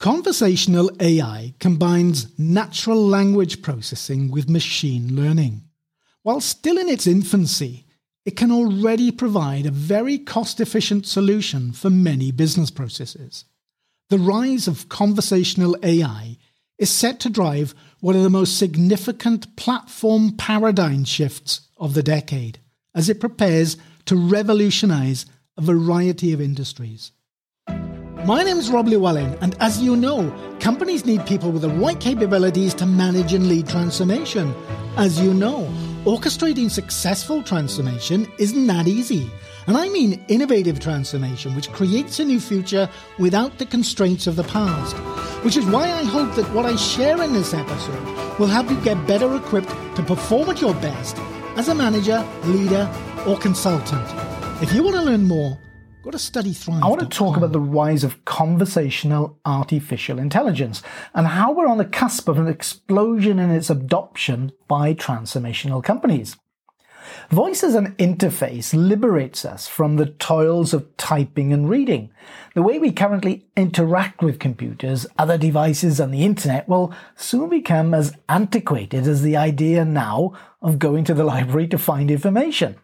Conversational AI combines natural language processing with machine learning. While still in its infancy, it can already provide a very cost efficient solution for many business processes. The rise of conversational AI is set to drive one of the most significant platform paradigm shifts of the decade as it prepares to revolutionize a variety of industries. My name is Rob Llewellyn, and as you know, companies need people with the right capabilities to manage and lead transformation. As you know, orchestrating successful transformation isn't that easy. And I mean innovative transformation, which creates a new future without the constraints of the past. Which is why I hope that what I share in this episode will help you get better equipped to perform at your best as a manager, leader, or consultant. If you want to learn more, Go to. I want to talk about the rise of conversational artificial intelligence and how we're on the cusp of an explosion in its adoption by transformational companies. Voice as an interface liberates us from the toils of typing and reading. The way we currently interact with computers, other devices, and the internet will soon become as antiquated as the idea now of going to the library to find information.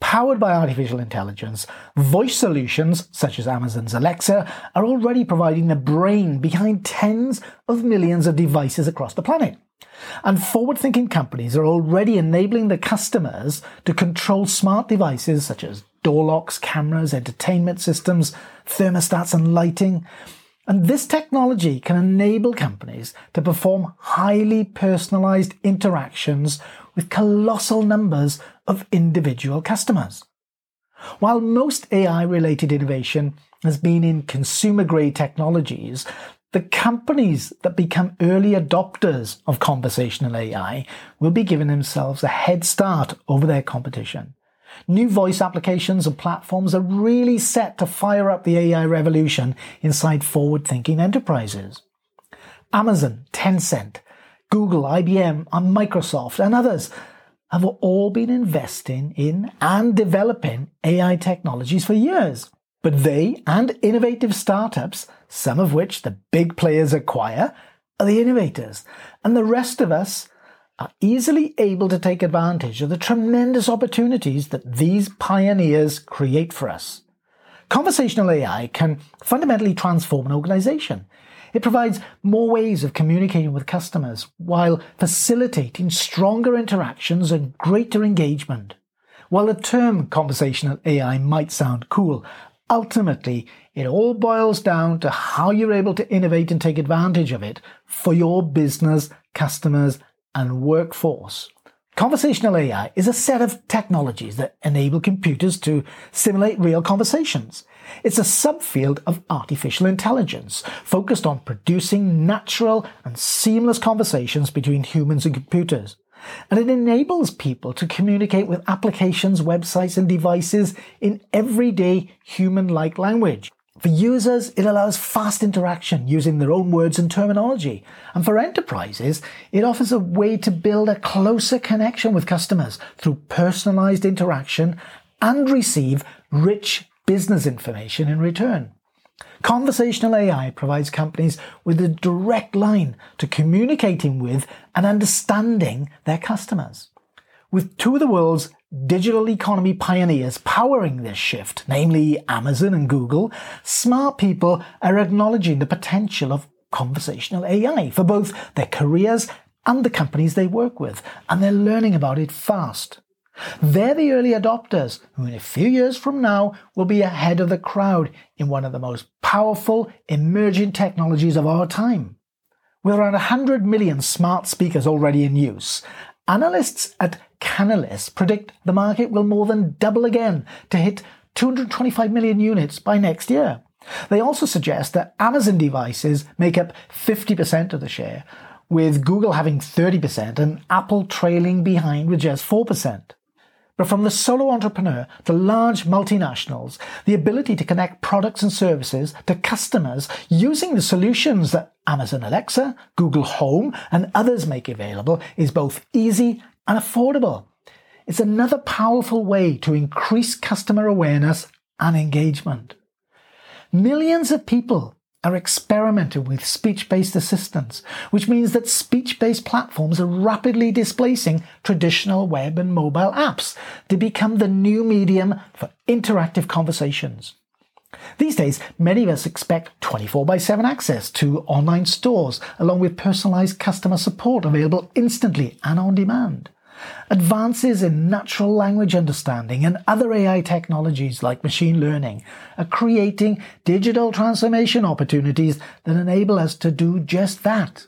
Powered by artificial intelligence, voice solutions such as Amazon's Alexa are already providing the brain behind tens of millions of devices across the planet. And forward thinking companies are already enabling their customers to control smart devices such as door locks, cameras, entertainment systems, thermostats, and lighting. And this technology can enable companies to perform highly personalized interactions with colossal numbers of individual customers. While most AI related innovation has been in consumer grade technologies, the companies that become early adopters of conversational AI will be giving themselves a head start over their competition. New voice applications and platforms are really set to fire up the AI revolution inside forward thinking enterprises. Amazon, Tencent, Google, IBM, and Microsoft, and others have all been investing in and developing AI technologies for years. But they and innovative startups, some of which the big players acquire, are the innovators. And the rest of us are easily able to take advantage of the tremendous opportunities that these pioneers create for us. Conversational AI can fundamentally transform an organization. It provides more ways of communicating with customers while facilitating stronger interactions and greater engagement. While the term conversational AI might sound cool, ultimately it all boils down to how you're able to innovate and take advantage of it for your business, customers, and workforce. Conversational AI is a set of technologies that enable computers to simulate real conversations. It's a subfield of artificial intelligence focused on producing natural and seamless conversations between humans and computers. And it enables people to communicate with applications, websites, and devices in everyday human like language. For users, it allows fast interaction using their own words and terminology. And for enterprises, it offers a way to build a closer connection with customers through personalized interaction and receive rich business information in return. Conversational AI provides companies with a direct line to communicating with and understanding their customers. With two of the world's digital economy pioneers powering this shift, namely Amazon and Google, smart people are acknowledging the potential of conversational AI for both their careers and the companies they work with, and they're learning about it fast. They're the early adopters who, in a few years from now, will be ahead of the crowd in one of the most powerful emerging technologies of our time. With around 100 million smart speakers already in use, analysts at Canalys predict the market will more than double again to hit 225 million units by next year. They also suggest that Amazon devices make up 50% of the share, with Google having 30% and Apple trailing behind with just 4%. But from the solo entrepreneur to large multinationals, the ability to connect products and services to customers using the solutions that Amazon Alexa, Google Home, and others make available is both easy and affordable. It's another powerful way to increase customer awareness and engagement. Millions of people are experimenting with speech based assistants, which means that speech based platforms are rapidly displacing traditional web and mobile apps to become the new medium for interactive conversations. These days, many of us expect 24 by 7 access to online stores, along with personalized customer support available instantly and on demand. Advances in natural language understanding and other AI technologies like machine learning are creating digital transformation opportunities that enable us to do just that.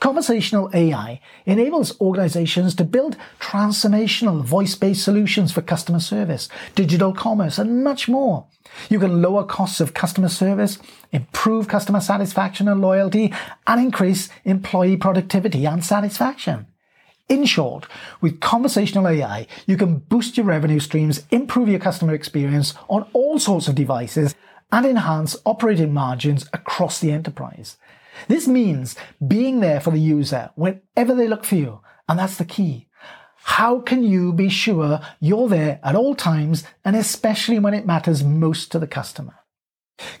Conversational AI enables organizations to build transformational voice-based solutions for customer service, digital commerce, and much more. You can lower costs of customer service, improve customer satisfaction and loyalty, and increase employee productivity and satisfaction. In short, with conversational AI, you can boost your revenue streams, improve your customer experience on all sorts of devices, and enhance operating margins across the enterprise. This means being there for the user whenever they look for you, and that's the key. How can you be sure you're there at all times and especially when it matters most to the customer?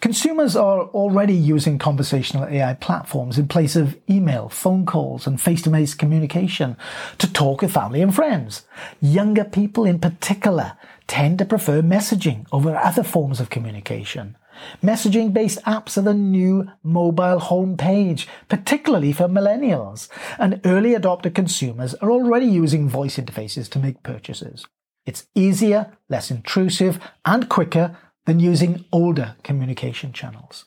Consumers are already using conversational AI platforms in place of email, phone calls, and face to face communication to talk with family and friends. Younger people in particular tend to prefer messaging over other forms of communication. Messaging based apps are the new mobile homepage, particularly for millennials, and early adopter consumers are already using voice interfaces to make purchases. It's easier, less intrusive, and quicker than using older communication channels.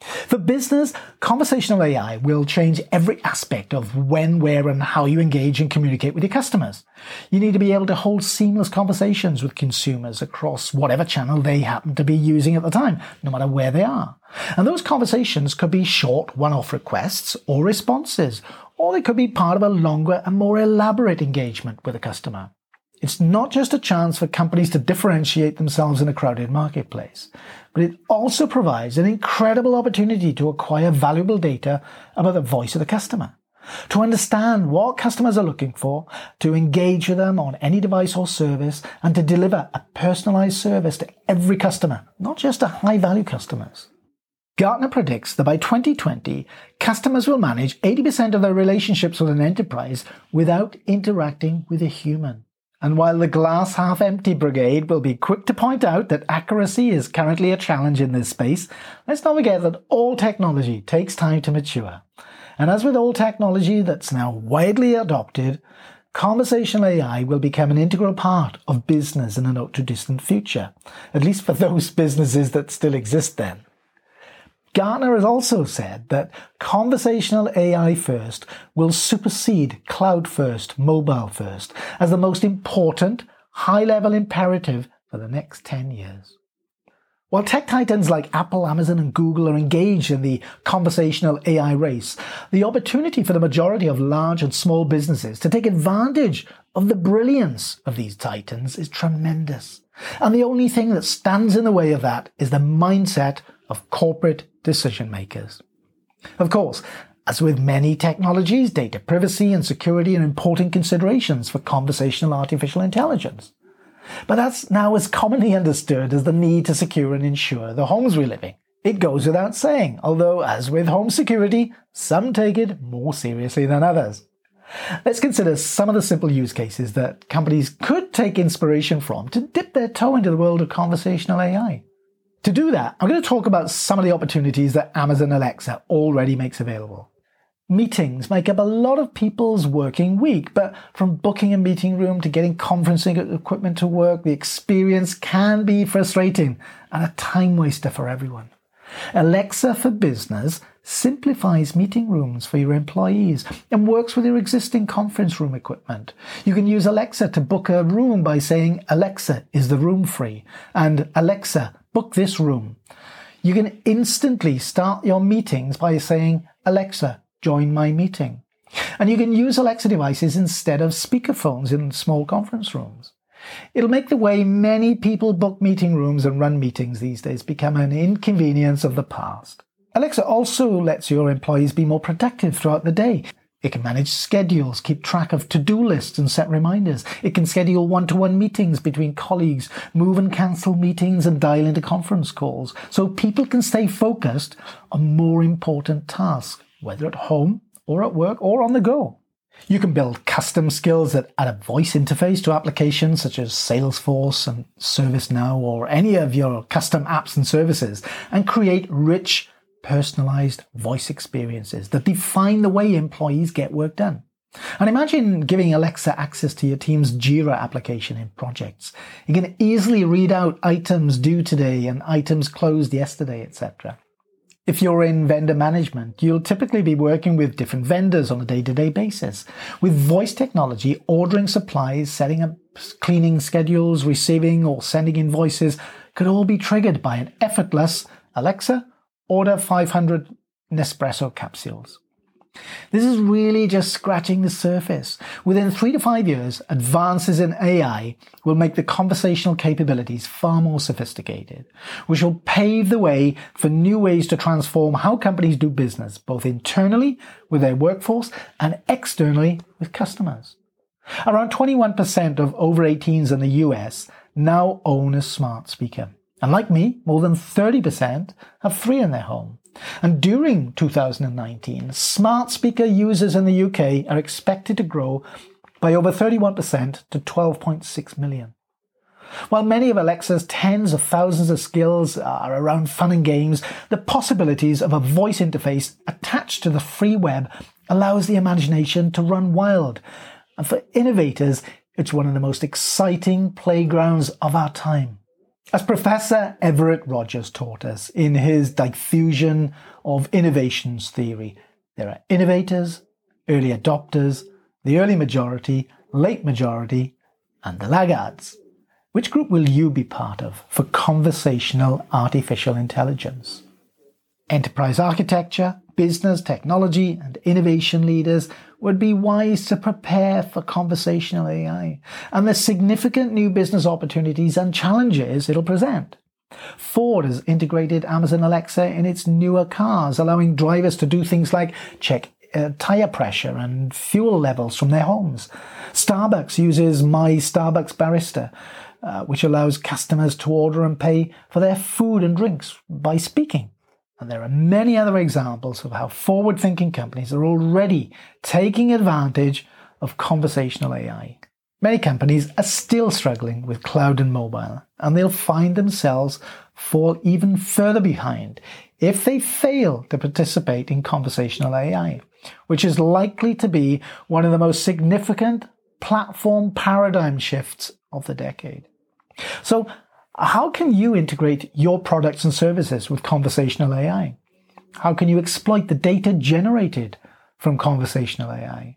For business, conversational AI will change every aspect of when, where, and how you engage and communicate with your customers. You need to be able to hold seamless conversations with consumers across whatever channel they happen to be using at the time, no matter where they are. And those conversations could be short one-off requests or responses, or they could be part of a longer and more elaborate engagement with a customer. It's not just a chance for companies to differentiate themselves in a crowded marketplace, but it also provides an incredible opportunity to acquire valuable data about the voice of the customer, to understand what customers are looking for, to engage with them on any device or service, and to deliver a personalized service to every customer, not just to high value customers. Gartner predicts that by 2020, customers will manage 80% of their relationships with an enterprise without interacting with a human. And while the glass half empty brigade will be quick to point out that accuracy is currently a challenge in this space, let's not forget that all technology takes time to mature. And as with all technology that's now widely adopted, conversational AI will become an integral part of business in a not too distant future, at least for those businesses that still exist then. Gartner has also said that conversational AI first will supersede cloud first, mobile first, as the most important high level imperative for the next 10 years. While tech titans like Apple, Amazon, and Google are engaged in the conversational AI race, the opportunity for the majority of large and small businesses to take advantage of the brilliance of these titans is tremendous. And the only thing that stands in the way of that is the mindset of corporate decision makers. Of course, as with many technologies, data privacy and security are important considerations for conversational artificial intelligence. But that's now as commonly understood as the need to secure and insure the homes we live in. It goes without saying, although, as with home security, some take it more seriously than others. Let's consider some of the simple use cases that companies could take inspiration from to dip their toe into the world of conversational AI. To do that, I'm going to talk about some of the opportunities that Amazon Alexa already makes available. Meetings make up a lot of people's working week, but from booking a meeting room to getting conferencing equipment to work, the experience can be frustrating and a time waster for everyone. Alexa for Business simplifies meeting rooms for your employees and works with your existing conference room equipment. You can use Alexa to book a room by saying, Alexa, is the room free? And Alexa, book this room. You can instantly start your meetings by saying, Alexa, join my meeting. And you can use Alexa devices instead of speakerphones in small conference rooms. It'll make the way many people book meeting rooms and run meetings these days become an inconvenience of the past. Alexa also lets your employees be more productive throughout the day. It can manage schedules, keep track of to-do lists and set reminders. It can schedule one-to-one meetings between colleagues, move and cancel meetings and dial into conference calls so people can stay focused on more important tasks, whether at home or at work or on the go. You can build custom skills that add a voice interface to applications such as Salesforce and ServiceNow or any of your custom apps and services and create rich personalized voice experiences that define the way employees get work done. And imagine giving Alexa access to your team's Jira application in projects. You can easily read out items due today and items closed yesterday, etc. If you're in vendor management, you'll typically be working with different vendors on a day-to-day basis. With voice technology, ordering supplies, setting up cleaning schedules, receiving or sending invoices could all be triggered by an effortless Alexa, order 500 Nespresso capsules. This is really just scratching the surface. Within three to five years, advances in AI will make the conversational capabilities far more sophisticated, which will pave the way for new ways to transform how companies do business, both internally with their workforce and externally with customers. Around 21% of over 18s in the US now own a smart speaker. And like me, more than 30% have three in their home. And during 2019, smart speaker users in the UK are expected to grow by over 31% to 12.6 million. While many of Alexa's tens of thousands of skills are around fun and games, the possibilities of a voice interface attached to the free web allows the imagination to run wild. And for innovators, it's one of the most exciting playgrounds of our time. As Professor Everett Rogers taught us in his diffusion of innovations theory, there are innovators, early adopters, the early majority, late majority, and the laggards. Which group will you be part of for conversational artificial intelligence? Enterprise architecture, business, technology, and innovation leaders would be wise to prepare for conversational AI and the significant new business opportunities and challenges it'll present. Ford has integrated Amazon Alexa in its newer cars, allowing drivers to do things like check uh, tire pressure and fuel levels from their homes. Starbucks uses My Starbucks Barista, uh, which allows customers to order and pay for their food and drinks by speaking. And there are many other examples of how forward thinking companies are already taking advantage of conversational AI. Many companies are still struggling with cloud and mobile, and they'll find themselves fall even further behind if they fail to participate in conversational AI, which is likely to be one of the most significant platform paradigm shifts of the decade. So, how can you integrate your products and services with conversational AI? How can you exploit the data generated from conversational AI?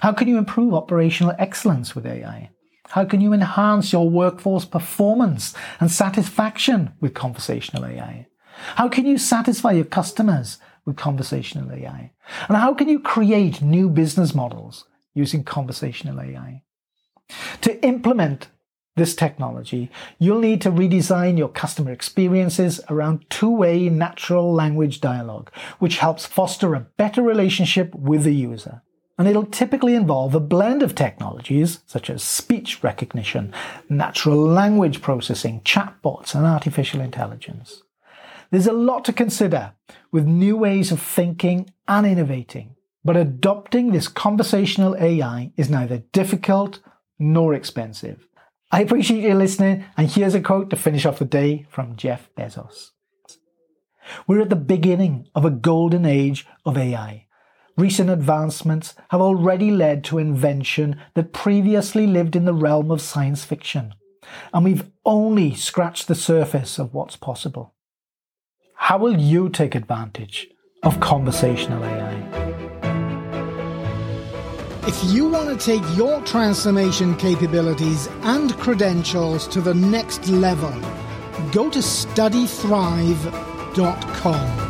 How can you improve operational excellence with AI? How can you enhance your workforce performance and satisfaction with conversational AI? How can you satisfy your customers with conversational AI? And how can you create new business models using conversational AI? To implement this technology, you'll need to redesign your customer experiences around two-way natural language dialogue, which helps foster a better relationship with the user. And it'll typically involve a blend of technologies such as speech recognition, natural language processing, chatbots, and artificial intelligence. There's a lot to consider with new ways of thinking and innovating, but adopting this conversational AI is neither difficult nor expensive. I appreciate you listening, and here's a quote to finish off the day from Jeff Bezos. We're at the beginning of a golden age of AI. Recent advancements have already led to invention that previously lived in the realm of science fiction, and we've only scratched the surface of what's possible. How will you take advantage of conversational AI? If you want to take your transformation capabilities and credentials to the next level, go to studythrive.com.